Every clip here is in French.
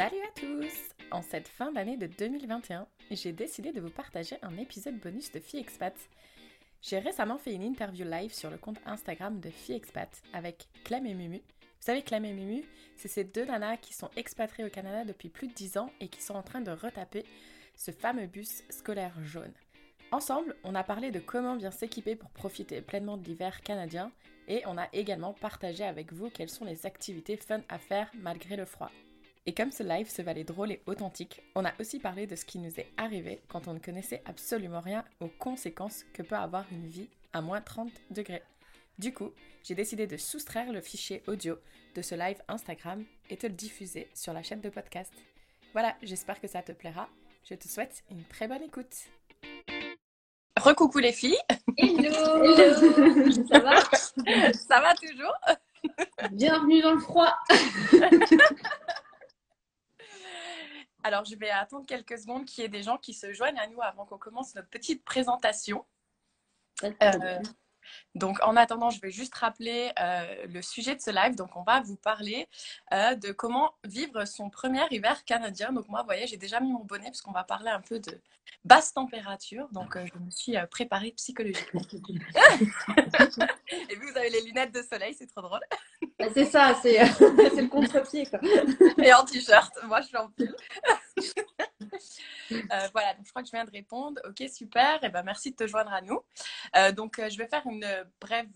Salut à tous En cette fin d'année de 2021, j'ai décidé de vous partager un épisode bonus de Fille Expat. J'ai récemment fait une interview live sur le compte Instagram de Fille Expat avec Clem et Mumu. Vous savez, Clem et Mumu, c'est ces deux nanas qui sont expatriées au Canada depuis plus de 10 ans et qui sont en train de retaper ce fameux bus scolaire jaune. Ensemble, on a parlé de comment bien s'équiper pour profiter pleinement de l'hiver canadien et on a également partagé avec vous quelles sont les activités fun à faire malgré le froid. Et comme ce live se valait drôle et authentique, on a aussi parlé de ce qui nous est arrivé quand on ne connaissait absolument rien aux conséquences que peut avoir une vie à moins 30 degrés. Du coup, j'ai décidé de soustraire le fichier audio de ce live Instagram et te le diffuser sur la chaîne de podcast. Voilà, j'espère que ça te plaira. Je te souhaite une très bonne écoute. Recoucou les filles. Hello. Hello. Ça va? Ça va toujours? Bienvenue dans le froid. Alors, je vais attendre quelques secondes qu'il y ait des gens qui se joignent à nous avant qu'on commence notre petite présentation. Euh, donc, en attendant, je vais juste rappeler euh, le sujet de ce live. Donc, on va vous parler euh, de comment vivre son premier hiver canadien. Donc, moi, vous voyez, j'ai déjà mis mon bonnet parce qu'on va parler un peu de basse température. Donc, je me suis préparée psychologiquement. Et vous avez les lunettes de soleil, c'est trop drôle. Bah, c'est ça, c'est le contre-pied. Et en t-shirt, moi, je suis en pull. Euh, voilà, donc je crois que je viens de répondre. Ok, super. Et eh ben, merci de te joindre à nous. Euh, donc, euh, je vais faire une brève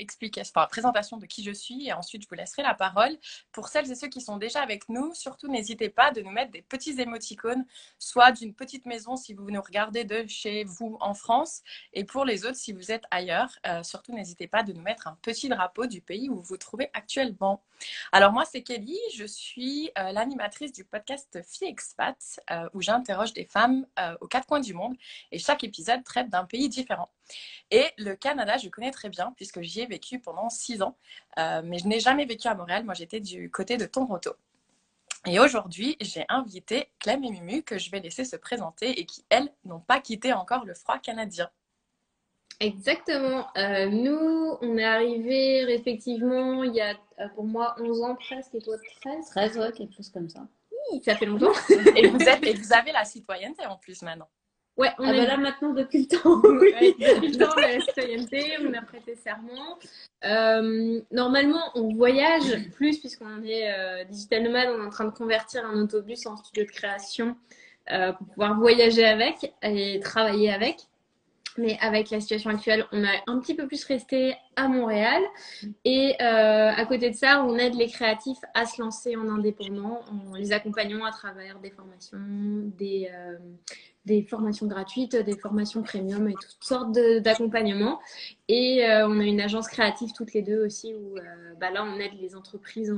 explication, présentation de qui je suis et ensuite je vous laisserai la parole. Pour celles et ceux qui sont déjà avec nous, surtout n'hésitez pas de nous mettre des petits émoticônes, soit d'une petite maison si vous nous regardez de chez vous en France, et pour les autres si vous êtes ailleurs, surtout n'hésitez pas de nous mettre un petit drapeau du pays où vous vous trouvez actuellement. Alors moi, c'est Kelly, je suis l'animatrice du podcast Fille Expat, où j'interviens interroge des femmes euh, aux quatre coins du monde et chaque épisode traite d'un pays différent. Et le Canada, je connais très bien puisque j'y ai vécu pendant six ans, euh, mais je n'ai jamais vécu à Montréal. Moi, j'étais du côté de Toronto. Et aujourd'hui, j'ai invité Clem et Mumu que je vais laisser se présenter et qui, elles, n'ont pas quitté encore le froid canadien. Exactement. Euh, nous, on est arrivés respectivement il y a pour moi 11 ans presque et toi 13 13, ouais, quelque chose comme ça ça fait longtemps. et, vous êtes, et vous avez la citoyenneté en plus maintenant. Ouais, on ah est bah là maintenant depuis le temps. oui, depuis le temps, on a la citoyenneté, on a prêté serment. Euh, normalement, on voyage plus puisqu'on est euh, digital nomade, on est en train de convertir un autobus en studio de création euh, pour pouvoir voyager avec et travailler avec. Mais avec la situation actuelle, on a un petit peu plus resté à Montréal. Et euh, à côté de ça, on aide les créatifs à se lancer en indépendant en les accompagnant à travers des formations, des, euh, des formations gratuites, des formations premium et toutes sortes d'accompagnements. Et euh, on a une agence créative toutes les deux aussi où bah là, on aide les entreprises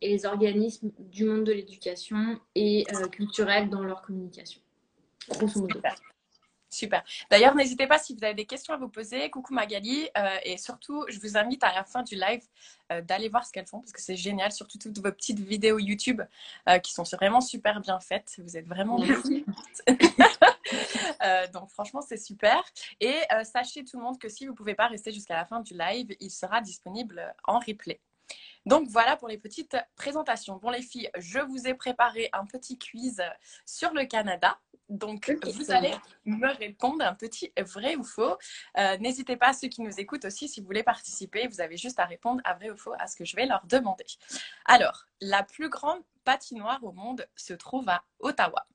et les organismes du monde de l'éducation et culturel dans leur communication. Grosso modo. Super. D'ailleurs, n'hésitez pas si vous avez des questions à vous poser. Coucou Magali. Euh, et surtout, je vous invite à la fin du live euh, d'aller voir ce qu'elles font parce que c'est génial. Surtout toutes vos petites vidéos YouTube euh, qui sont vraiment super bien faites. Vous êtes vraiment donc franchement, c'est super. Et sachez tout le monde que si vous ne pouvez pas rester jusqu'à la fin du live, il sera disponible en replay. Donc voilà pour les petites présentations. Bon les filles, je vous ai préparé un petit quiz sur le Canada. Donc, vous allez me répondre un petit vrai ou faux. Euh, n'hésitez pas, ceux qui nous écoutent aussi, si vous voulez participer, vous avez juste à répondre à vrai ou faux à ce que je vais leur demander. Alors, la plus grande patinoire au monde se trouve à Ottawa.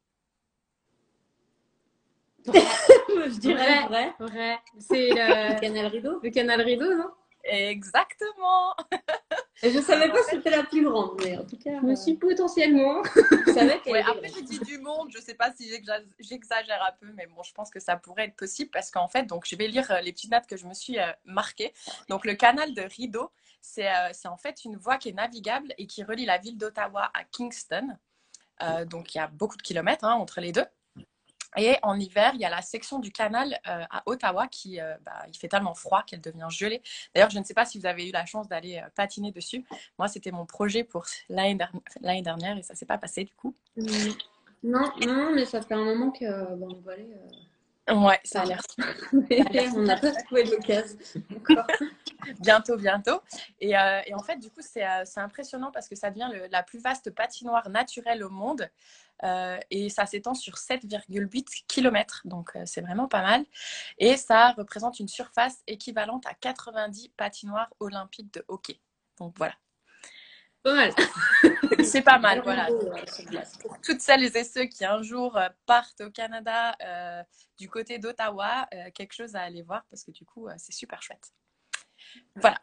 je dirais vrai. Vrai. C'est le... canal rideau. Le canal rideau, non? Exactement. Et je savais pas si c'était la plus grande, mais en tout cas. Je me suis potentiellement. ouais, après, j'ai dit du monde. Je sais pas si j'exagère un peu, mais bon, je pense que ça pourrait être possible parce qu'en fait, donc, je vais lire euh, les petites notes que je me suis euh, marquées. Donc, le canal de Rideau, euh, c'est en fait une voie qui est navigable et qui relie la ville d'Ottawa à Kingston. donc, il y a beaucoup de kilomètres hein, entre les deux. Et en hiver, il y a la section du canal euh, à Ottawa qui euh, bah, il fait tellement froid qu'elle devient gelée. D'ailleurs, je ne sais pas si vous avez eu la chance d'aller euh, patiner dessus. Moi, c'était mon projet pour l'année dernière et ça s'est pas passé du coup. Non, non, mais ça fait un moment que bon, on va aller. Ouais, ça a l'air. on n'a pas trouvé l'occasion. bientôt, bientôt. Et, et, en fait, du coup, c'est impressionnant parce que ça devient le, la plus vaste patinoire naturelle au monde. Euh, et ça s'étend sur 7,8 km. Donc, euh, c'est vraiment pas mal. Et ça représente une surface équivalente à 90 patinoires olympiques de hockey. Donc, voilà. Pas mal. c'est pas mal, voilà. Pour toutes celles et ceux qui un jour euh, partent au Canada du côté d'Ottawa, quelque chose à aller voir parce que du coup, c'est super chouette. Voilà.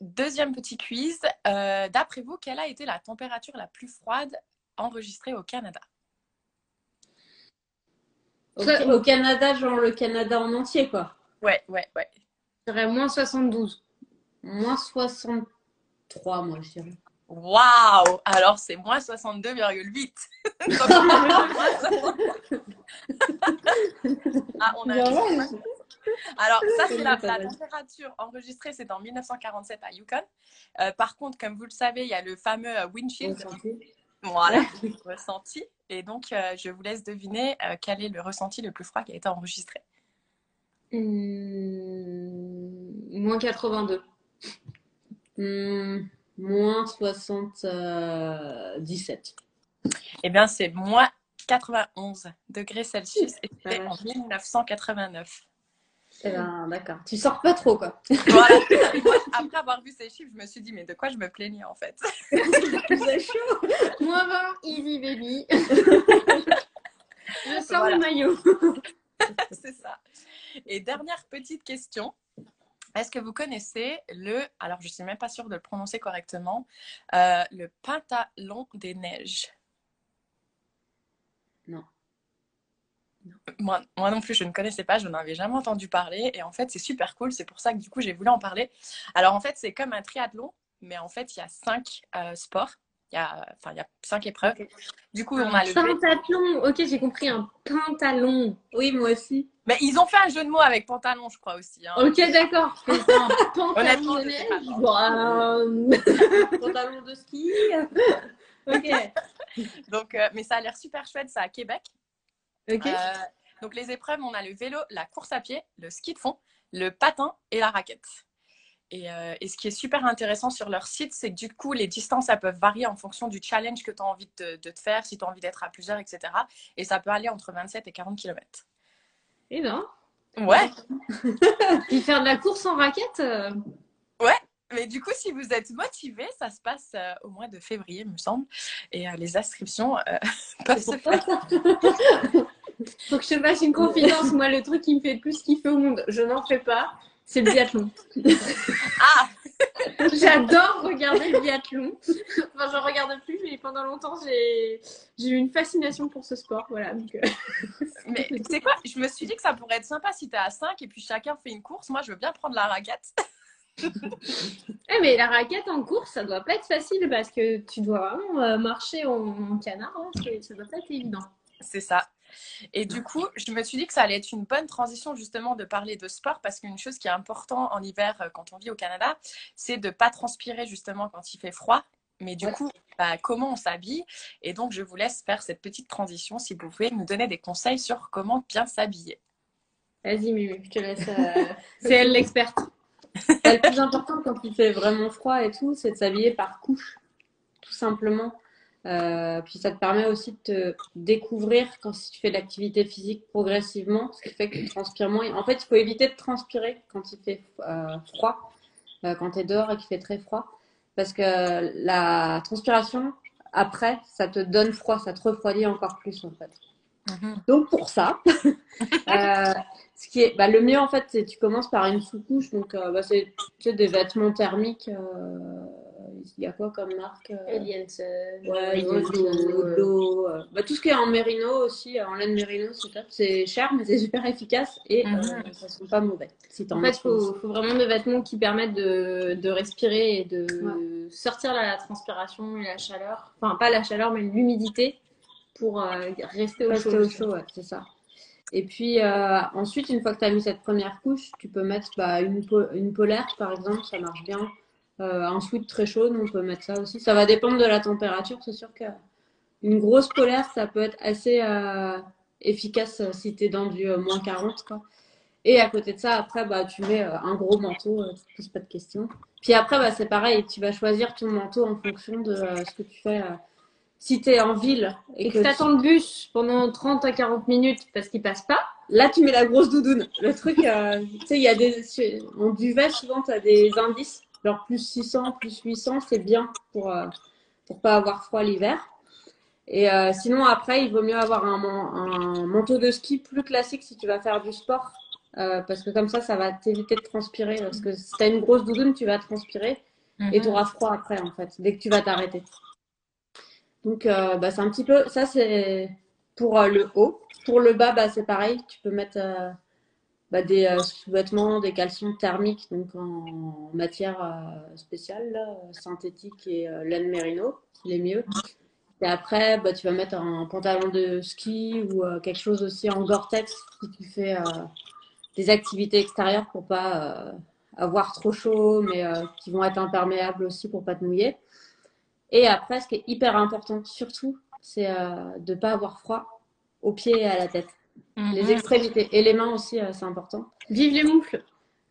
Deuxième petit quiz. D'après vous, quelle a été la température la plus froide enregistrée au Canada au, Canada, genre le Canada en entier, quoi. Ouais, ouais, ouais. Je dirais moins 72. Moins 63, moi, je dirais. Waouh Alors, c'est moins 62,8. ah, on a... Alors, ça, c'est la, température enregistrée, c'est en 1947 à Yukon. Euh, par contre, comme vous le savez, il y a le fameux windshield. Voilà, ressenti. Et donc, euh, je vous laisse deviner quel est le ressenti le plus froid qui a été enregistré. Mmh, moins 82. Mmh, moins 77. Eh bien, c'est moins 91 degrés Celsius et c'était en 1989. Eh ben, d'accord. Tu sors pas trop, quoi. Voilà. après avoir vu ces chiffres, je me suis dit, mais de quoi je me plaignais, en fait? C'est chaud. Moins 20, easy baby. je sors le maillot. C'est ça. Et dernière petite question. Est-ce que vous connaissez le, alors je ne suis même pas sûre de le prononcer correctement, euh, le pantalon des neiges? Non. Moi, moi, non plus, je ne connaissais pas, je n'en avais jamais entendu parler. Et en fait, c'est super cool. C'est pour ça que du coup, j'ai voulu en parler. Alors, en fait, c'est comme un triathlon, mais en fait, il y a cinq euh, sports. Il y, a, enfin, il y a cinq épreuves. Du coup, on a le. Pentathlon, ok, j'ai compris, un pantalon. Oui, moi aussi. Mais ils ont fait un jeu de mots avec pantalon, je crois aussi. Hein. Ok, d'accord. Honnêtement, pantalon de ski. ok. Donc, euh, mais ça a l'air super chouette, ça à Québec. Euh, donc les épreuves, on a le vélo, la course à pied, le ski de fond, le patin et la raquette. Et, euh, et, ce qui est super intéressant sur leur site, c'est que du coup, les distances, elles peuvent varier en fonction du challenge que tu as envie de, de, te faire, si tu as envie d'être à plusieurs, etc. Et ça peut aller entre 27 et 40 km. Eh ben. Ouais. et faire de la course en raquette euh, Ouais. Mais du coup, si vous êtes motivé, ça se passe au mois de février, me semble. Et les inscriptions peuvent se faire. Faut que je te fasse une confidence. Moi, le truc qui me fait le plus kiffer au monde, je n'en fais pas, c'est le biathlon. ah J'adore regarder le biathlon. Enfin, je regarde plus, mais pendant longtemps, j'ai eu une fascination pour ce sport. Voilà. Donc... Euh. mais tu sais quoi? Je me suis dit que ça pourrait être sympa si tu es à 5 et puis chacun fait une course. Moi, je veux bien prendre la raquette. eh mais la raquette en course, ça doit pas être facile parce que tu dois vraiment euh, marcher en, canard. Hein, ça doit pas être évident. C'est ça. Et du coup, je me suis dit que ça allait être une bonne transition justement de parler de sport parce qu'une chose qui est importante en hiver euh, quand on vit au Canada, c'est de ne pas transpirer justement quand il fait froid. Mais du coup, bah, comment on s'habille? Et donc, je vous laisse faire cette petite transition si vous pouvez nous donner des conseils sur comment bien s'habiller. Vas-y, Mimi, je te laisse. Euh, c'est elle l'experte. le plus important quand il fait vraiment froid et tout, c'est de s'habiller par couche, tout simplement. Euh, puis ça te permet aussi de te découvrir quand tu fais de l'activité physique progressivement, ce qui fait que tu transpires moins. En fait, il faut éviter de transpirer quand il fait euh, froid, euh, quand tu es dehors et qu'il fait très froid, parce que la transpiration, après, ça te donne froid, ça te refroidit encore plus en fait. Mhm. Donc pour ça, ce qui est bah, le mieux en fait, c'est tu commences par une sous-couche, donc bah, c'est des vêtements thermiques il y a quoi comme marque euh, Aliens. Ouais, euh, bah, tout ce qui est en mérino aussi, en laine mérino, c'est top. C'est cher, mais c'est super efficace et mhm. euh, ça ne sont pas mauvais. en, fait, il faut, vraiment des vêtements qui permettent de, de respirer et de sortir la transpiration et la chaleur. Enfin, pas la chaleur, mais l'humidité pour rester au chaud. chaud ouais, c'est ça. Et puis ensuite, une fois que tu as mis cette première couche, tu peux mettre bah, une, une polaire, par exemple, ça marche bien. Euh, un sweat très chaud, on peut mettre ça aussi. Ça va dépendre de la température. C'est sûr qu'une grosse polaire, ça peut être assez euh, efficace si tu es dans du moins 40. Quoi. Et à côté de ça, après, bah, tu mets un gros manteau, tu te poses pas de questions. Puis après, bah, c'est pareil, tu vas choisir ton manteau en fonction de ce que tu fais si tu es en ville et, que, tu attends le bus pendant 30 à 40 minutes parce qu'il passe pas, là tu mets la grosse doudoune. Le truc, euh, tu sais, il y a des. En duvet, souvent, tu as des indices. Genre plus 600, plus 800, c'est bien pour, euh, pour pas avoir froid l'hiver. Et euh, sinon, après, il vaut mieux avoir un, un, manteau de ski plus classique si tu vas faire du sport. parce que comme ça, ça va t'éviter de transpirer. Parce que si tu as une grosse doudoune, tu vas transpirer et mhm. tu auras froid après, en fait, dès que tu vas t'arrêter. Donc, euh, bah, c'est un petit peu, ça c'est pour euh, le haut. Pour le bas, bah, c'est pareil. Tu peux mettre euh, bah, des sous-vêtements, des caleçons thermiques, donc en, matière spéciale, synthétique et laine mérino, les mieux. Et après, bah, tu vas mettre un pantalon de ski ou quelque chose aussi en Gore-Tex si tu fais des activités extérieures pour pas avoir trop chaud, mais qui vont être imperméables aussi pour pas te mouiller. Et après, ce qui est hyper important, surtout, c'est euh, de ne pas avoir froid aux pieds et à la tête. Les mhm. extrémités et les mains aussi, euh, c'est important. Vive les moufles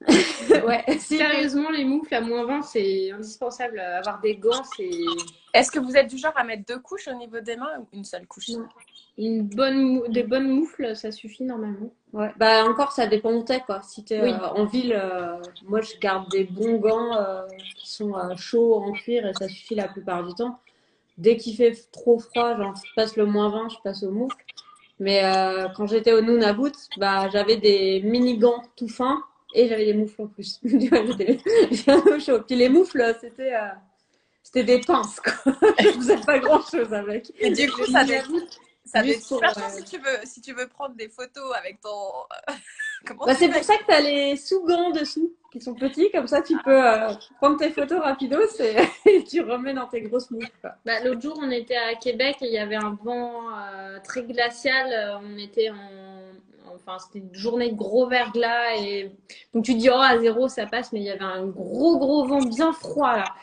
ouais, sérieusement, les moufles à moins 20, c'est indispensable. Avoir des gants, c'est. Est-ce que vous êtes du genre à mettre deux couches au niveau des mains ou une seule couche? Une bonne, des bonnes moufles, ça suffit normalement. Ouais. Bah encore, ça dépend où t'es quoi. Si t'es euh, en ville, euh, moi je garde des bons gants euh, qui sont chauds en cuir et ça suffit la plupart du temps. Dès qu'il fait trop froid, genre je passe le moins 20, je passe au moufles. Mais quand j'étais au Nunavut, bah j'avais des mini gants tout fins et j'avais des moufles en plus. j'étais chaud. Puis les moufles, c'était euh, c'était des pinces, quoi. je faisais pas grand chose avec. Et du coup, ça ça super euh, si tu veux si tu veux prendre des photos avec ton. bah, c'est pour ça que tu as les sous-gants dessous qui sont petits, comme ça tu peux euh, prendre tes photos rapidos et, tu remets dans tes grosses moufles. Bah, L'autre jour, on était à Québec et il y avait un vent très glacial. On était en Enfin, c'était une journée de gros verglas. Et... Donc, tu dis, oh, à zéro, ça passe, mais il y avait un gros, gros vent bien froid là.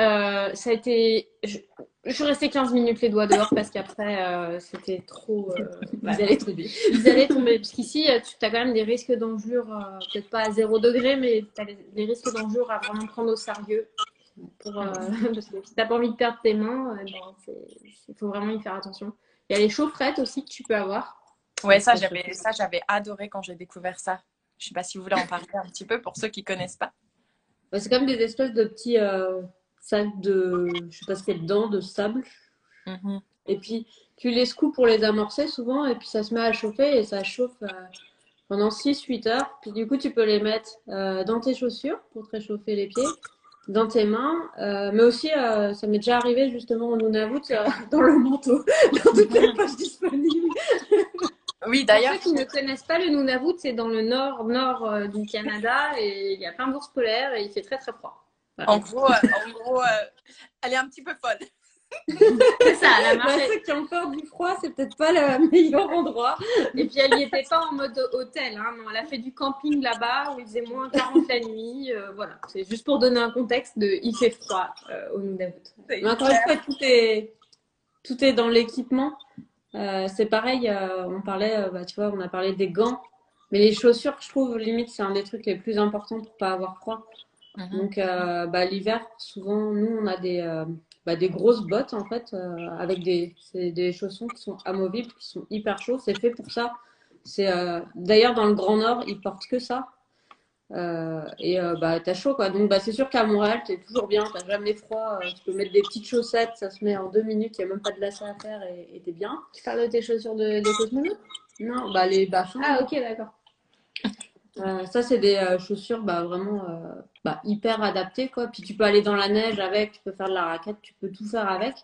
Euh, ça a été. Je... suis restée 15 minutes les doigts dehors parce qu'après, euh, c'était trop. Euh, ils allaient tomber. Ils allaient tomber. Parce qu'ici, tu as quand même des risques d'enjure, peut-être pas à 0 degré, mais tu as des risques d'enjure à vraiment prendre au sérieux. Pour, parce que si tu pas envie de perdre tes mains, il faut vraiment y faire attention. Il y a les chaufferettes aussi que tu peux avoir. Ouais, ça j'avais ça j'avais adoré quand j'ai découvert ça. Je sais pas si vous voulez en parler un petit peu pour ceux qui connaissent pas. Bah, c'est comme des espèces de petits euh, sacs de je sais pas ce qu'il y a dedans de sable. Mm-hmm. Et puis tu les secoues pour les amorcer souvent et puis ça se met à chauffer et ça chauffe euh, pendant 6-8 heures. Puis du coup tu peux les mettre euh, dans tes chaussures pour te réchauffer les pieds dans tes mains, mais aussi ça m'est déjà arrivé justement au Nunavut dans le manteau, dans toutes les poches disponibles. Oui, d'ailleurs. Pour ceux qui ne connaissent pas le Nunavut, c'est dans le nord, nord euh, du Canada et il y a plein d'ours polaires et il fait très très froid. En gros, euh, en gros euh, elle est un petit peu folle. c'est ça, la marche. Bah, ceux qui ont peur du froid, c'est peut-être pas le meilleur endroit. Et puis elle n'y était pas en mode hôtel, hein, non, elle a fait du camping là-bas où il faisait moins 40 la nuit. voilà, c'est juste pour donner un contexte de il fait froid au Nunavut. Mais encore une fois, tout est, tout est dans l'équipement. Euh, c'est pareil, euh, on parlait, euh, bah, tu vois, on a parlé des gants, mais les chaussures, je trouve, limite, c'est un des trucs les plus importants pour pas avoir froid. Mhm. Donc, bah, l'hiver, souvent, nous, on a des, bah, des grosses bottes, en fait, avec des, des chaussons qui sont amovibles, qui sont hyper chauds. C'est fait pour ça. C'est D'ailleurs, dans le Grand Nord, ils portent que ça. Euh, et euh, bah, t'as chaud quoi. Donc bah, c'est sûr qu'à Montréal, t'es toujours bien, t'as jamais froid. Euh, tu peux mettre des petites chaussettes, ça se met en deux minutes, il n'y a même pas de lacet à faire et t'es bien. Tu parles de tes chaussures de, de Non, bah les bâchons. Ah ok, d'accord. ça, c'est des chaussures bah, vraiment bah, hyper adaptées. Quoi. Puis tu peux aller dans la neige avec, tu peux faire de la raquette, tu peux tout faire avec.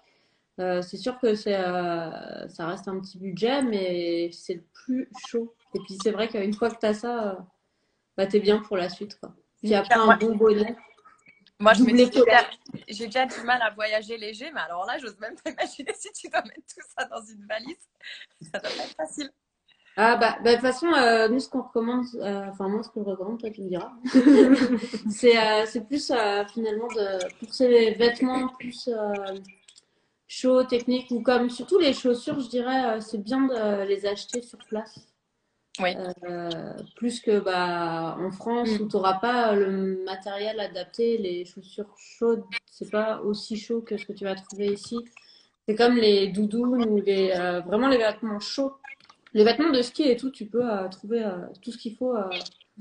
c'est sûr que c'est, ça reste un petit budget, mais c'est le plus chaud. Et puis c'est vrai qu'une fois que tu as ça, bah, t'es bien pour la suite. Quoi. Puis après, un bon bonnet. Moi, je j'ai déjà du mal à voyager léger, mais alors là, j'ose même pas imaginer si tu dois mettre tout ça dans une valise. Ça doit pas être facile. Ah bah, bah de toute façon, euh, nous ce qu'on recommande, euh, enfin moi ce que je recommande, toi tu me diras, c'est euh, c'est plus finalement de, pour ces vêtements plus shows techniques ou comme surtout les chaussures, je dirais, c'est bien de les acheter sur place. Oui. Plus que bah, en France mm. où tu n'auras pas le matériel adapté, les chaussures chaudes, c'est pas aussi chaud que ce que tu vas trouver ici. C'est comme les doudounes ou les, vraiment les vêtements chauds. Les vêtements de ski et tout, tu peux euh, trouver tout ce qu'il faut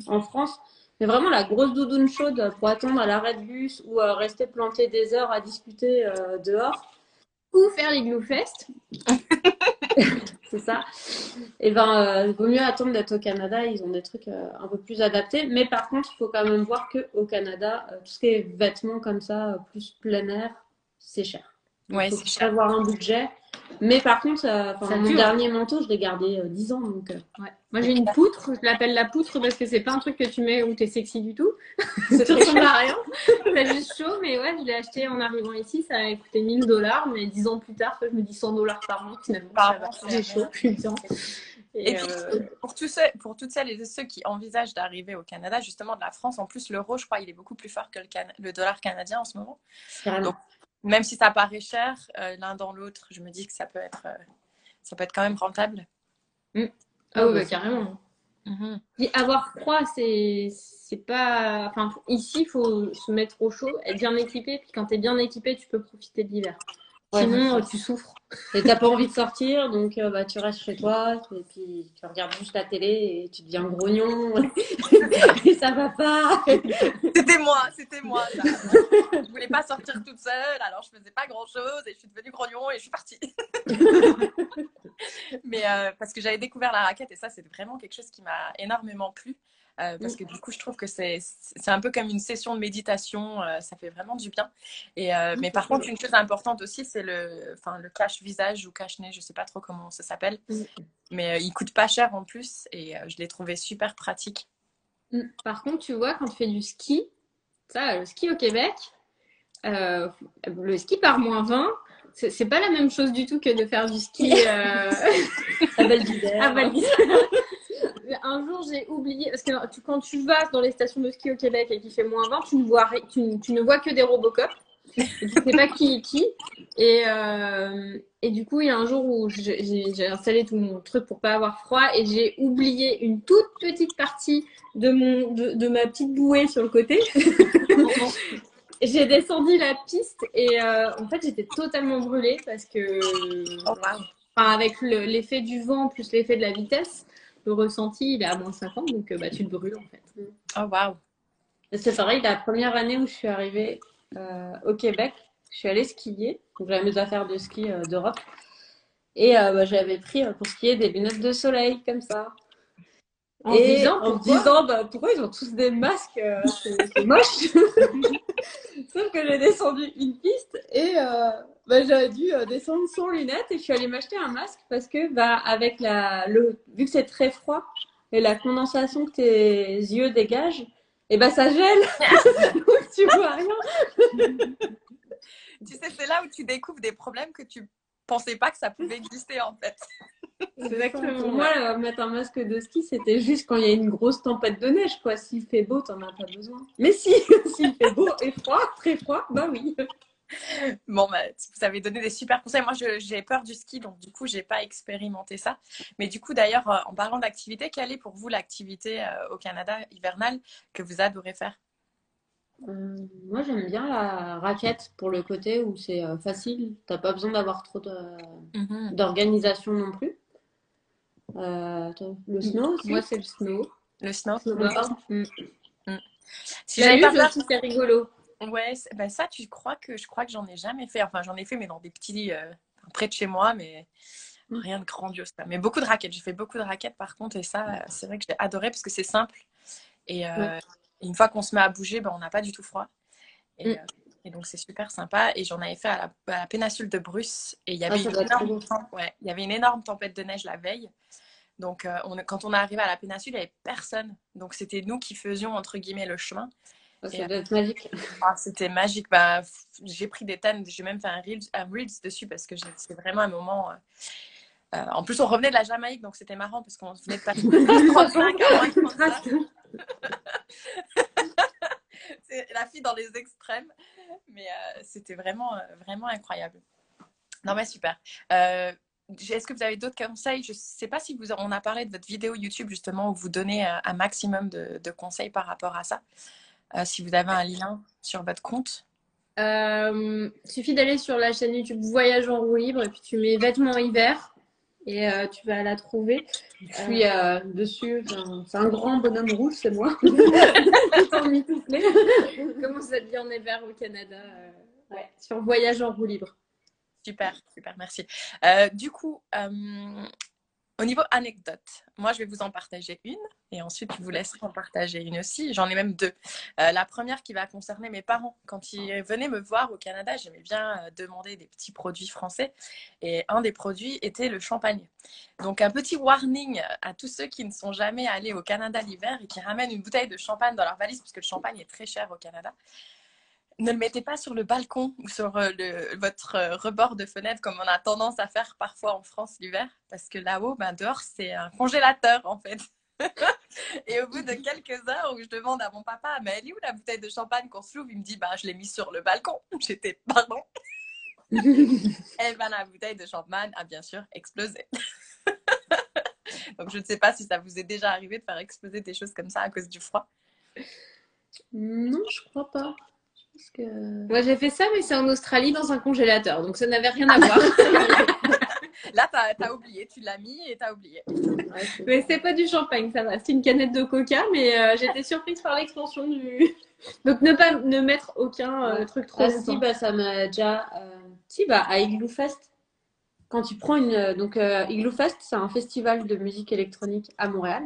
en France. Mais vraiment la grosse doudoune chaude pour attendre à l'arrêt de bus ou rester planté des heures à discuter dehors. Ou faire les Glue Fest. c'est ça. Et ben, il vaut mieux attendre d'être au Canada. Ils ont des trucs un peu plus adaptés. Mais par contre, il faut quand même voir qu'au Canada, tout ce qui est vêtements comme ça, plus plein air, c'est cher. Ouais, c'est cher. avoir un budget. Mais par contre, euh, mon dernier manteau, je l'ai gardé 10 euh, ans. Donc, euh. Moi, j'ai une poutre. Je l'appelle la poutre parce que c'est pas un truc que tu mets où tu es sexy du tout. ça ressemble à rien. C'est juste chaud. Mais ouais, je l'ai acheté en arrivant ici. Ça a coûté 1000 dollars. Mais 10 ans plus tard, je me dis 100 dollars par an. Finalement, j'ai chaud. Putain. Et, puis, pour, tous ceux, pour toutes celles et ceux qui envisagent d'arriver au Canada, justement de la France, en plus l'euro, je crois, il est beaucoup plus fort que le, le dollar canadien en ce moment. Donc, même si ça paraît cher, euh, l'un dans l'autre, je me dis que ça peut être, euh, ça peut être quand même rentable. Mm. Ah oui, bah, carrément. Mhm. avoir froid, c'est c'est pas. Enfin, ici, il faut se mettre au chaud, être bien équipé. Puis quand tu es bien équipé, tu peux profiter de l'hiver. Sinon, tu souffres. Et t'as pas envie de sortir, donc euh, bah, tu restes chez toi et puis tu regardes juste la télé et tu deviens grognon et ça va pas. C'était moi, c'était moi. Je voulais pas sortir toute seule, alors je faisais pas grand chose et je suis devenue grognon et je suis partie. Mais euh, parce que j'avais découvert la raquette et ça, c'est vraiment quelque chose qui m'a énormément plu. Euh, parce que du coup, je trouve que c'est un peu comme une session de méditation, euh, ça fait vraiment du bien. Et, euh, mais par contre, une chose importante aussi, c'est le, le cache visage ou cache nez, je sais pas trop comment ça s'appelle, mais il coûte pas cher en plus et je l'ai trouvé super pratique. Mm. Par contre, tu vois, quand tu fais du ski, ça, le ski au Québec, le ski par moins 20, c'est pas la même chose du tout que de faire du ski à Val d'Isère un jour, j'ai oublié, parce que quand tu vas dans les stations de ski au Québec et qu'il fait moins 20, tu ne vois, tu, ne vois que des Robocop. tu ne sais pas qui est qui. Et, euh, et du coup, il y a un jour où j'ai installé tout mon truc pour pas avoir froid et j'ai oublié une toute petite partie de, mon, de, ma petite bouée sur le côté. j'ai descendu la piste et euh, en fait, j'étais totalement brûlée parce que. Oh, avec l'effet du vent plus l'effet de la vitesse, le ressenti, il est à moins 50, donc euh, bah, tu le brûles en fait. Oh waouh! C'est pareil, la première année où je suis arrivée euh, au Québec, je suis allée skier. Donc j'avais mes affaires de ski euh, d'Europe. Et bah, j'avais pris pour skier des lunettes de soleil comme ça. En disant, en disant bah, pourquoi ils ont tous des masques C'est moche. Sauf que j'ai descendu une piste et bah, j'avais dû euh, descendre sans lunettes et je suis allée m'acheter un masque parce que bah, avec la, le, vu que c'est très froid et la condensation que tes yeux dégagent, et bah ça gèle. Donc tu vois rien. tu sais, c'est là où tu découvres des problèmes que tu pensais pas que ça pouvait exister en fait. Exactement. Pour moi, euh, mettre un masque de ski, c'était juste quand il y a une grosse tempête de neige, quoi. S'il fait beau, t'en as pas besoin. Mais si, s'il fait beau et froid, très froid, bah oui. Bon, bah, vous avez donné des super conseils. Moi, j'ai peur du ski, donc du coup, j'ai pas expérimenté ça. Mais du coup, d'ailleurs, euh, en parlant d'activité, quelle est pour vous l'activité euh, au Canada hivernale que vous adorez faire? Euh, Moi, j'aime bien la raquette pour le côté où c'est facile. T'as pas besoin d'avoir trop mhm. d'organisation non plus. Le snow aussi. Moi, c'est le snow. Le snow. Mm. Mm. Si j'avais pas c'est rigolo. Ouais, bah ça, tu crois que je crois que j'en ai jamais fait. Enfin, j'en ai fait, mais dans des petits euh, près de chez moi, mais mmh. rien de grandiose. Mais beaucoup de raquettes. J'ai fait beaucoup de raquettes par contre, et ça, c'est vrai que j'ai adoré parce que c'est simple. Et, euh, une fois qu'on se met à bouger, bah, on n'a pas du tout froid. Et, mmh. Euh, et donc, c'est super sympa. Et j'en avais fait à la, péninsule de Bruce. Et il y, avait ah, une énorme, ouais, il y avait une énorme tempête de neige la veille. Donc, on, quand on est arrivé à la péninsule, il n'y avait personne. Donc, c'était nous qui faisions, entre guillemets, le chemin. Doit être magique. Ah, c'était magique. Bah, j'ai pris des tonnes. J'ai même fait un reels, un reels dessus parce que c'est vraiment un moment. Euh, euh, en plus, on revenait de la Jamaïque, donc c'était marrant parce qu'on venait de passer 35 à C'est la fille dans les extrêmes. Mais euh, c'était vraiment, vraiment incroyable. Non, mais super. Euh, est-ce que vous avez d'autres conseils? Je ne sais pas si vous, on a parlé de votre vidéo YouTube justement où vous donnez un maximum de, conseils par rapport à ça. si vous avez un lien sur votre compte. Il suffit d'aller sur la chaîne YouTube Voyage en roue libre et puis tu mets vêtements hiver et euh, tu vas la trouver. Je suis euh, dessus. C'est un grand bonhomme rouge, c'est moi. Comment ça devient en hiver au Canada euh, ouais. Sur Voyage en roue libre. Super, super, merci. du coup, au niveau anecdote, moi, je vais vous en partager une et ensuite, je vous laisserai en partager une aussi. J'en ai même deux. Euh, la première qui va concerner mes parents. Quand ils venaient me voir au Canada, j'aimais bien euh, demander des petits produits français et un des produits était le champagne. Donc, un petit warning à tous ceux qui ne sont jamais allés au Canada l'hiver et qui ramènent une bouteille de champagne dans leur valise, puisque le champagne est très cher au Canada ne le mettez pas sur le balcon ou sur euh, votre rebord de fenêtre comme on a tendance à faire parfois en France l'hiver, parce que là-haut, ben, dehors, c'est un congélateur en fait. Et au bout de quelques heures où je demande à mon papa, mais elle est où la bouteille de champagne qu'on se il me dit, bah, je l'ai mis sur le balcon. J'étais, pardon? et ben, la bouteille de champagne a bien sûr explosé. Donc, je ne sais pas si ça vous est déjà arrivé de faire exploser des choses comme ça à cause du froid. Non, je crois pas. Moi, j'ai fait ça, mais c'est en Australie dans un congélateur, donc ça n'avait rien à voir. Là, t'as as oublié, tu l'as mis et t'as oublié. mais c'est pas du champagne, ça va. C'est une canette de coca, mais euh, j'étais surprise par l'extension du. Donc ne pas ne mettre aucun euh, truc trop ah, Si, bah, ça m'a déjà. Euh, si, bah, à Igloo Fest, quand tu prends une. Donc, Igloo Fest, c'est un festival de musique électronique à Montréal.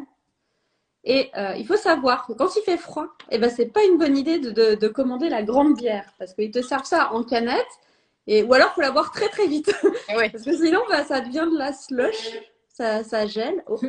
Et euh, il faut savoir que quand il fait froid, eh ben, c'est pas une bonne idée de, de, commander la grande bière parce qu'ils te servent ça en canette. Et, ou alors, il faut la boire très très vite. parce que sinon, bah, ça devient de la slush ça, ça gèle. Oh,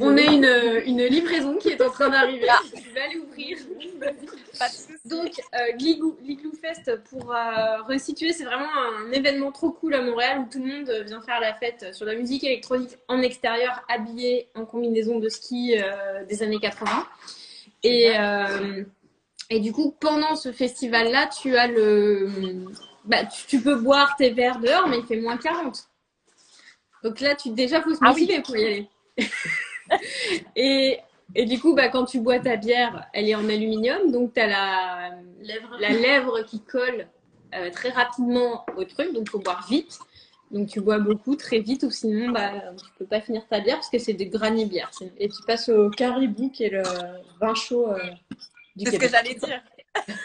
on a une, une, livraison qui est en train d'arriver. Ah. Je vais aller ouvrir. Donc, euh, Fest, pour euh, resituer, c'est vraiment un événement trop cool à Montréal où tout le monde vient faire la fête sur la musique électronique en extérieur, habillé en combinaison de ski euh, des années 80. Et, euh, et du coup, pendant ce festival-là, tu as le. Bah, tu, tu peux boire tes verres dehors, mais il fait moins 40. Donc là, tu déjà faut se motiver ah pour y aller. et, et, du coup, bah, quand tu bois ta bière, elle est en aluminium, donc tu as la lèvre. la lèvre qui colle euh, très rapidement au truc, donc il faut boire vite. Donc tu bois beaucoup très vite ou sinon bah, tu peux pas finir ta bière parce que c'est des granny bières. Et tu passes au caribou qui est le vin chaud euh, du C'est ce que j'allais dire.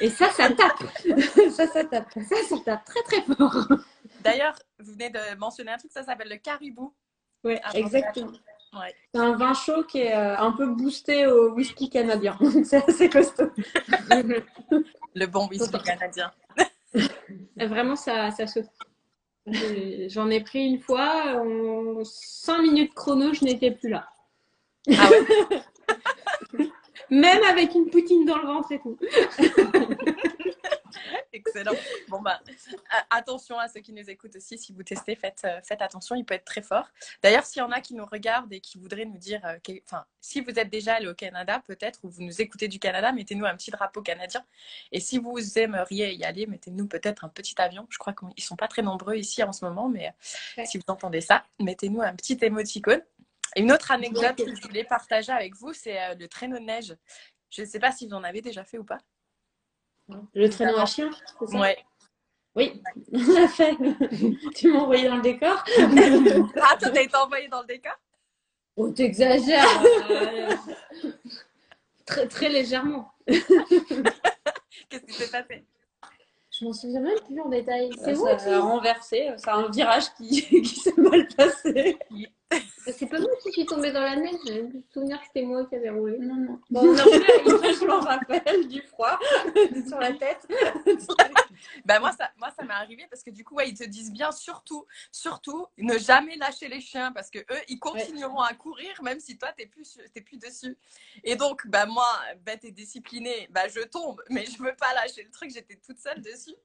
Et ça, ça tape. ça, ça tape. Ça, ça tape très très fort. D'ailleurs, vous venez de mentionner un truc, ça s'appelle le caribou. Oui, exactement. C'est un vin chaud qui est euh, un peu boosté au whisky canadien. c'est assez costaud. le bon whisky canadien. Vraiment, ça, ça saute. J'en ai pris une fois, en 5 minutes chrono, je n'étais plus là. Ah ouais Même avec une poutine dans le ventre et tout. Excellent. Bon, bah, attention à ceux qui nous écoutent aussi. Si vous testez, faites, euh, faites attention. Il peut être très fort. D'ailleurs, s'il y en a qui nous regardent et qui voudraient nous dire, euh, enfin, si vous êtes déjà allé au Canada, peut-être, ou vous nous écoutez du Canada, mettez-nous un petit drapeau canadien. Et si vous aimeriez y aller, mettez-nous peut-être un petit avion. Je crois qu'ils sont pas très nombreux ici en ce moment, mais euh, si vous entendez ça, mettez-nous un petit émoticône. Une autre anecdote que je voulais partager avec vous, c'est le traîneau de neige. Je ne sais pas si vous en avez déjà fait ou pas. Le traîneau à chien, c'est ça? Ouais. Oui, on l'a fait. tu m'as envoyé dans le décor? ah, tu t'as été envoyé dans le décor? Oh, t'exagères. très, très légèrement. Qu'est-ce qui s'est passé? Je m'en souviens même plus en détail. C'est ça, ça a renversé. C'est un virage qui, qui s'est mal passé. C'est pas moi qui suis tombée dans la neige. J'ai le souvenir que c'était moi qui avais roulé. Non, non. Bon, je m'en rappelle du froid sur la tête. Bah moi, ça, moi, ça m'est arrivé parce que du coup, ouais, ils te disent bien surtout, surtout, ne jamais lâcher les chiens parce que eux, ils continueront à courir même si toi, t'es plus, t'es plus dessus. Et donc, bah moi, bête et disciplinée, bah je tombe, mais je veux pas lâcher le truc. J'étais toute seule dessus.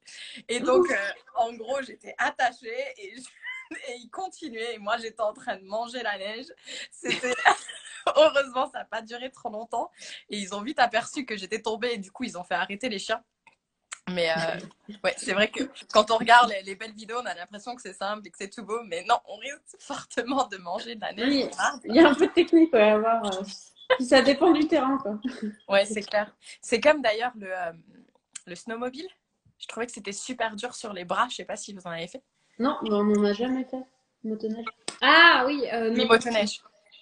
Et donc, euh, en gros, j'étais attachée et je et ils continuaient. Et moi, j'étais en train de manger la neige. C'était. Heureusement, ça n'a pas duré trop longtemps. Et ils ont vite aperçu que j'étais tombée. Et du coup, ils ont fait arrêter les chiens. Mais euh, ouais, c'est vrai que quand on regarde les, belles vidéos, on a l'impression que c'est simple et que c'est tout beau, mais non, on risque fortement de manger de la neige. il y a un peu de technique à avoir. Euh, ça dépend du terrain, quoi. Ouais, c'est clair. C'est comme d'ailleurs le, euh, le snowmobile. Je trouvais que c'était super dur sur les bras. Je sais pas si vous en avez fait. Non, on n'en a jamais fait. Motoneige. Ah oui, oui, motoneige.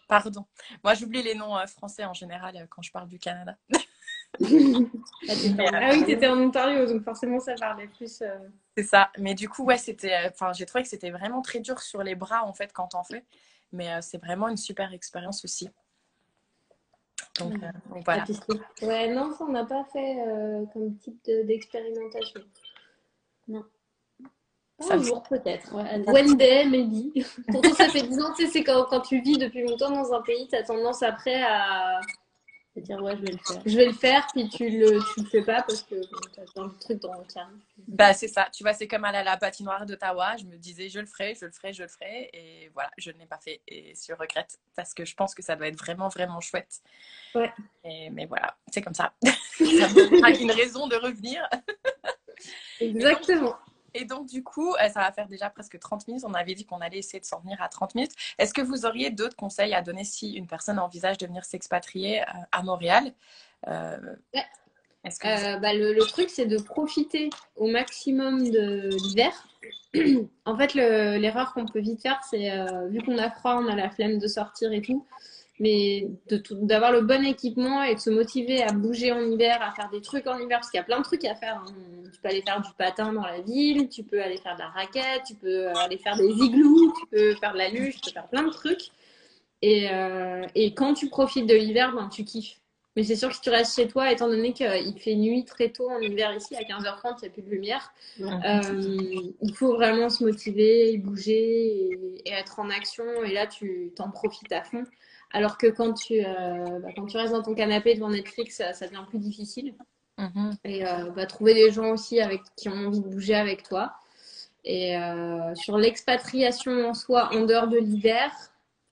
Pardon. Moi, j'oublie les noms français en général quand je parle du Canada. ah oui, tu étais en Ontario, donc forcément ça parlait plus. Euh. C'est ça. Mais du coup, ouais, c'était. Euh, enfin, j'ai trouvé que c'était vraiment très dur sur les bras en fait quand t'en fais. Mais euh, c'est vraiment une super expérience aussi. Donc, voilà. Ouais, non, ça on n'a pas fait comme type d'expérimentation. non. Ça un jour peut-être. Ouais, One day, maybe. Pourtant, ça fait 10 ans, tu sais, c'est quand, quand tu vis depuis longtemps dans un pays, tu as tendance après à dire ouais je vais le faire. Je vais le faire puis tu le tu le fais pas parce que tu as dans le truc dans le Bah c'est ça, tu vois c'est comme aller à la patinoire d'Ottawa, je me disais je le ferai, je le ferai, je le ferai et voilà, je ne l'ai pas fait et je regrette parce que je pense que ça doit être vraiment vraiment chouette. Ouais. mais voilà, c'est comme ça. ça me donne une raison de revenir. Exactement. Et donc, du coup, euh, ça va faire déjà presque 30 minutes. On avait dit qu'on allait essayer de s'en venir à 30 minutes. Est-ce que vous auriez d'autres conseils à donner si une personne envisage de venir s'expatrier euh, à Montréal euh, bah, le, truc, c'est de profiter au maximum de l'hiver. en fait, l'erreur qu'on peut vite faire, c'est vu qu'on a froid, on a la flemme de sortir et tout mais d'avoir le bon équipement et de se motiver à bouger en hiver, à faire des trucs en hiver, parce qu'il y a plein de trucs à faire. Hein. Tu peux aller faire du patin dans la ville, tu peux aller faire de la raquette, tu peux aller faire des igloos, tu peux faire de la luge, tu peux faire plein de trucs. Et, euh, et quand tu profites de l'hiver, ben, tu kiffes. Mais c'est sûr que si tu restes chez toi, étant donné qu'il fait nuit très tôt en hiver ici, à 15h30, il n'y a plus de lumière, euh, il faut vraiment se motiver, bouger et, et, être en action. Et là, tu t'en profites à fond. Alors que quand tu, euh, bah, quand tu restes dans ton canapé devant Netflix, ça, devient plus difficile. Mm-hmm. Et euh, bah, trouver des gens aussi avec, qui ont envie de bouger avec toi. Et euh, sur l'expatriation en soi, en dehors de l'hiver,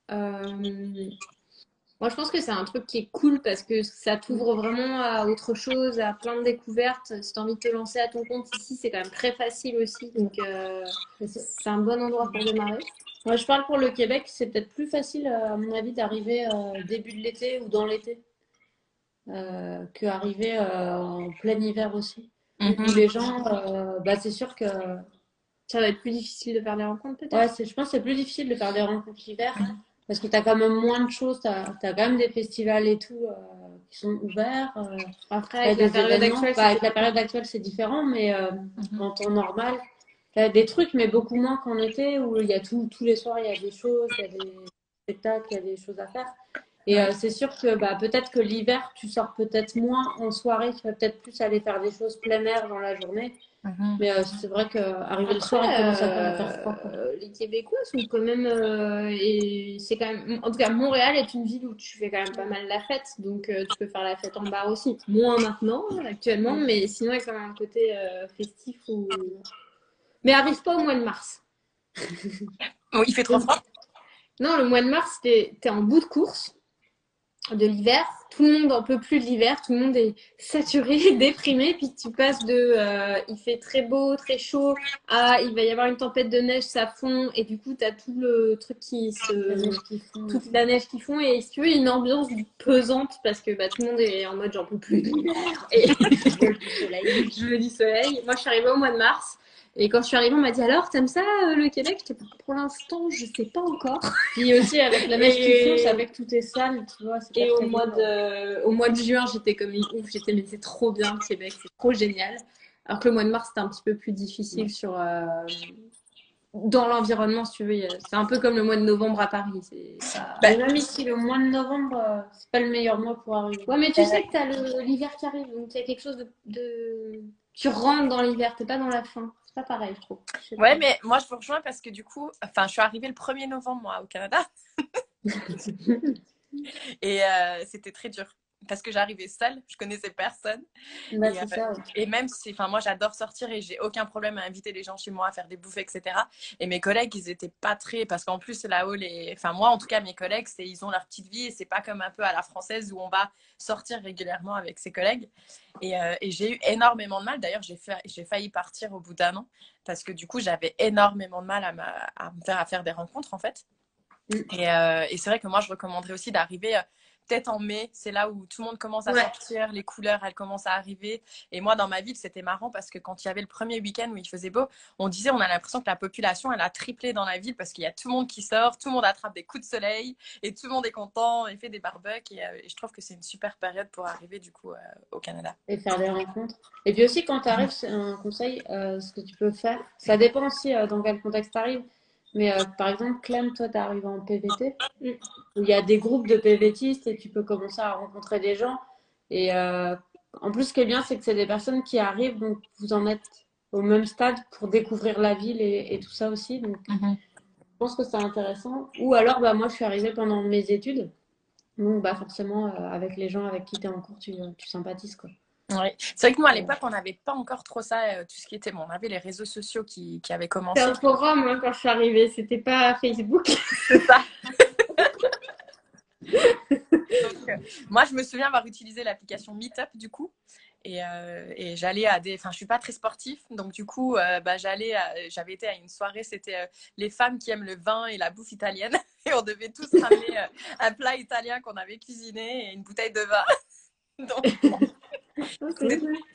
moi je pense que c'est un truc qui est cool parce que ça t'ouvre vraiment à autre chose, à plein de découvertes. Si tu as envie de te lancer à ton compte ici, c'est quand même très facile aussi. Donc c'est un bon endroit pour démarrer. Moi, je parle pour le Québec, c'est peut-être plus facile, euh, à mon avis, d'arriver euh, début de l'été ou dans l'été euh, qu'arriver euh, en plein hiver aussi. Mhm. les gens, bah, c'est sûr que. Ça va être plus difficile de faire des rencontres, peut-être Ouais, je pense que c'est plus difficile de faire des rencontres l'hiver parce que tu as quand même moins de choses. Tu as, quand même des festivals et tout qui sont ouverts. Après, avec la, période actuelle, bah, avec la période actuelle, c'est différent, mais mhm. en temps normal, des trucs, mais beaucoup moins qu'en été, où il y a tout, tous les soirs, il y a des choses, il y a des spectacles, il y a des choses à faire. Et euh, c'est sûr que bah, peut-être que l'hiver, tu sors peut-être moins en soirée, tu vas peut-être plus aller faire des choses plein air dans la journée. Mhm. Mais euh, c'est vrai qu'arriver le soir, il commence à faire froid. Euh, les Québécois sont quand même. et c'est quand même. En tout cas, Montréal est une ville où tu fais quand même pas mal la fête. Donc tu peux faire la fête en bar aussi. Moins maintenant, actuellement, mais sinon, il y a quand même un côté festif où mais arrive pas au mois de mars. Oh, il fait trop froid Non, le mois de mars, tu es, en bout de course de l'hiver. Tout le monde en peut plus de l'hiver. Tout le monde est saturé, déprimé. Puis tu passes de euh, il fait très beau, très chaud à il va y avoir une tempête de neige, ça fond. Et du coup, tu as tout le truc qui se. toute la neige qui fond. Et si tu veux, une ambiance pesante parce que bah, tout le monde est en mode j'en peux plus de l'hiver. Et je veux du soleil. Moi, je suis arrivée au mois de mars. Et quand je suis arrivée, on m'a dit alors, t'aimes ça euh, le Québec? Pour l'instant, je sais pas encore. Puis aussi avec la neige qui fonce, avec tout est sale, tu vois. Et au mois, de, au mois de juin, j'étais comme une ouf. J'étais, mais c'est trop bien le Québec, c'est trop génial. Alors que le mois de mars, c'était un petit peu plus difficile sur. Euh, dans l'environnement, si tu veux. C'est un peu comme le mois de novembre à Paris. Ça... Bah, même ici, le mois de novembre, euh, c'est pas le meilleur mois pour arriver. Ouais, mais tu sais que t'as l'hiver qui arrive, donc il y a quelque chose de... de... Tu rentres dans l'hiver, t'es pas dans la fin pas pareil, je trouve. ouais, mais moi, je vous rejoins parce que du coup, enfin, je suis arrivée le 1er novembre, moi, au Canada. et euh, c'était très dur. Parce que j'arrivais seule, je connaissais personne. Bah, et, euh, ça. et même si, enfin, moi, j'adore sortir et j'ai aucun problème à inviter les gens chez moi à faire des bouffes, etc. Et mes collègues, ils étaient pas très, parce qu'en plus là-haut, les, enfin, moi, en tout cas, mes collègues, c'est, ils ont leur petite vie et c'est pas comme un peu à la française où on va sortir régulièrement avec ses collègues. Et, euh, et j'ai eu énormément de mal. D'ailleurs, j'ai failli partir au bout d'un an parce que du coup, j'avais énormément de mal à, ma- à me faire à faire des rencontres en fait. Mm. Et, euh, et c'est vrai que moi, je recommanderais aussi d'arriver peut-être en mai. C'est là où tout le monde commence à Ouais. sortir, les couleurs, elles commencent à arriver. Et moi, dans ma ville, c'était marrant parce que quand il y avait le premier week-end où il faisait beau, on disait, on a l'impression que la population, elle a triplé dans la ville parce qu'il y a tout le monde qui sort, tout le monde attrape des coups de soleil et tout le monde est content et fait des barbecues. Et, euh, et je trouve que c'est une super période pour arriver du coup euh, au Canada. Et faire des rencontres. Et puis aussi, quand tu arrives, c'est un conseil, euh, ce que tu peux faire. Ça dépend aussi dans quel contexte tu arrives. Mais euh, par exemple, Clem, toi, tu arrives en PVT, où il y a des groupes de PVTistes et tu peux commencer à rencontrer des gens. Et euh, en plus, ce qui est bien, c'est que c'est des personnes qui arrivent, donc vous en êtes au même stade pour découvrir la ville et, et tout ça aussi. Donc, je pense que c'est intéressant. Ou alors, bah, moi, je suis arrivée pendant mes études. Donc, bah, forcément, euh, avec les gens avec qui tu es en cours, tu, tu sympathises, quoi. Oui. C'est vrai que nous, à l'époque, on n'avait pas encore trop ça, euh, tout ce qui était. Bon, on avait les réseaux sociaux qui, qui avaient commencé. C'était un forum hein, quand je suis arrivée, c'était pas Facebook. C'est ça. Donc, euh, moi, je me souviens avoir utilisé l'application Meetup du coup. Et, euh, et j'allais à des. Enfin, je suis pas très sportif. Donc, du coup, euh, bah, j'allais à- j'avais été à une soirée. C'était les femmes qui aiment le vin et la bouffe italienne. Et on devait tous ramener un plat italien qu'on avait cuisiné et une bouteille de vin. Donc,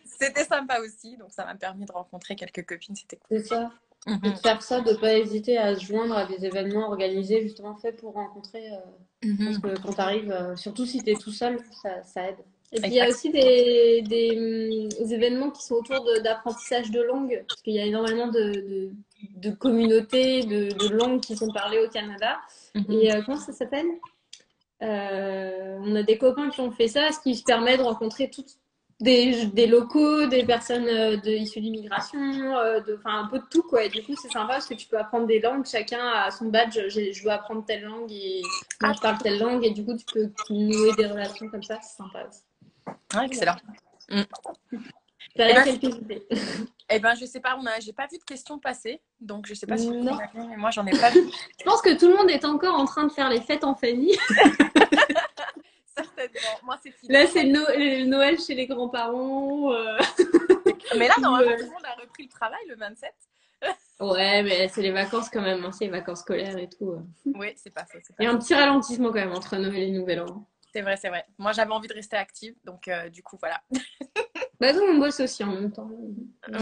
c'était sympa aussi. Donc, ça m'a permis de rencontrer quelques copines. C'était cool. C'est ça. Et Mhm. de faire ça, de ne pas hésiter à se joindre à des événements organisés justement faits pour rencontrer. euh, parce que quand tu arrives, surtout si tu es tout seul, ça, ça aide. Et puis il y a aussi des, des, hum, événements qui sont autour de- d'apprentissage de, langue, parce qu'il y a énormément de, de, de communautés, de, de langues qui sont parlées au Canada. Mhm. Et euh, comment ça s'appelle? Euh, On a des copains qui ont fait ça, ce qui permet de rencontrer toutes des, des locaux, des personnes euh, de, issues d'immigration, euh, enfin un peu de tout quoi. Et du coup, c'est sympa parce que tu peux apprendre des langues, chacun a son badge. Je veux apprendre telle langue et moi je parle telle langue, et du coup, tu peux nouer des relations comme ça, c'est sympa aussi. Ouais, excellent. T'as Eh ben, quelques idées. Eh ben, je sais pas, on a, j'ai pas vu de questions passer, donc je sais pas si vous Non. avez, mais moi j'en ai pas vu. Je pense que tout le monde est encore en train de faire les fêtes en famille. Certainement. Moi c'est fini. Là, c'est le No- le Noël chez les grands-parents. euh. Mais là, normalement, Ouais. tout le monde a repris le travail le 27. Ouais, mais c'est les vacances quand même, hein, c'est les vacances scolaires et tout. euh. Oui, c'est pas faux. Il y a un petit ralentissement quand même entre Noël et Nouvel An. c'est vrai, c'est vrai. Moi j'avais envie de rester active, donc euh, du coup voilà. Bah nous, on bosse aussi en même temps.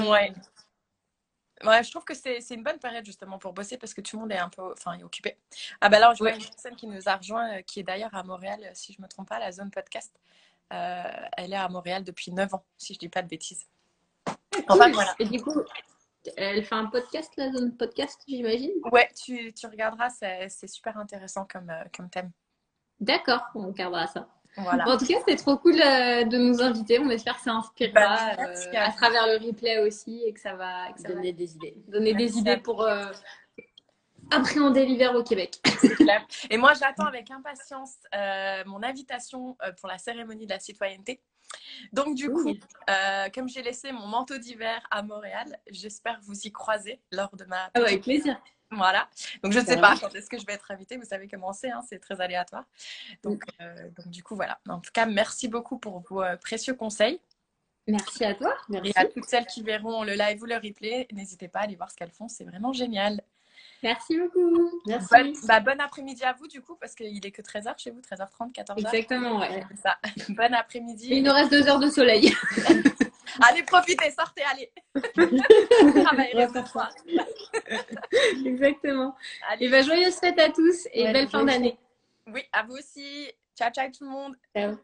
Ouais. Ouais, je trouve que c'est, une bonne période justement pour bosser parce que tout le monde est un peu, enfin, est occupé. Ah bah là, je vois Ouais. une personne qui nous a rejoint, euh, qui est d'ailleurs à Montréal, euh, si je me trompe pas, la zone podcast. Euh, elle est à Montréal depuis 9 ans, si je dis pas de bêtises. Enfin voilà. Et du coup, elle fait un podcast, la zone podcast, j'imagine? Ouais, tu, tu regarderas, c'est, super intéressant comme, comme thème. D'accord, on regardera ça. Voilà. En tout cas, c'était trop cool euh, de nous inviter. On espère que ça inspirera Bah, merci euh, à travers le replay aussi et que ça va, et que ça va Donner des idées. donner des Merci à idées pour euh, appréhender l'hiver au Québec. C'est clair. Et moi, j'attends avec impatience euh, mon invitation euh, pour la cérémonie de la citoyenneté. Donc, du coup, Oui. euh, comme j'ai laissé mon manteau d'hiver à Montréal, j'espère vous y croiser lors de ma. Ah ouais, avec plaisir. Voilà. Donc, je ne sais pas quand est-ce que je vais être invitée. Vous savez comment c'est, hein, c'est très aléatoire. Donc, euh, donc, du coup, voilà. En tout cas, merci beaucoup pour vos euh, précieux conseils. Merci à toi. Et Merci. à toutes celles qui verront le live ou le replay, n'hésitez pas à aller voir ce qu'elles font. C'est vraiment génial. Merci beaucoup. Merci. Bonne, bah, bon après-midi à vous, du coup, parce qu'il est que 13h chez vous, 13h30, 14h. Exactement, ouais. C'est ça. Bon après-midi. Il nous reste deux heures de soleil. Allez, profitez, sortez, allez. Exactement. Allez. Et bah, joyeuses fêtes à tous et Ouais, belle fin d'année. Oui, à vous aussi. Ciao, ciao tout le monde. Ciao.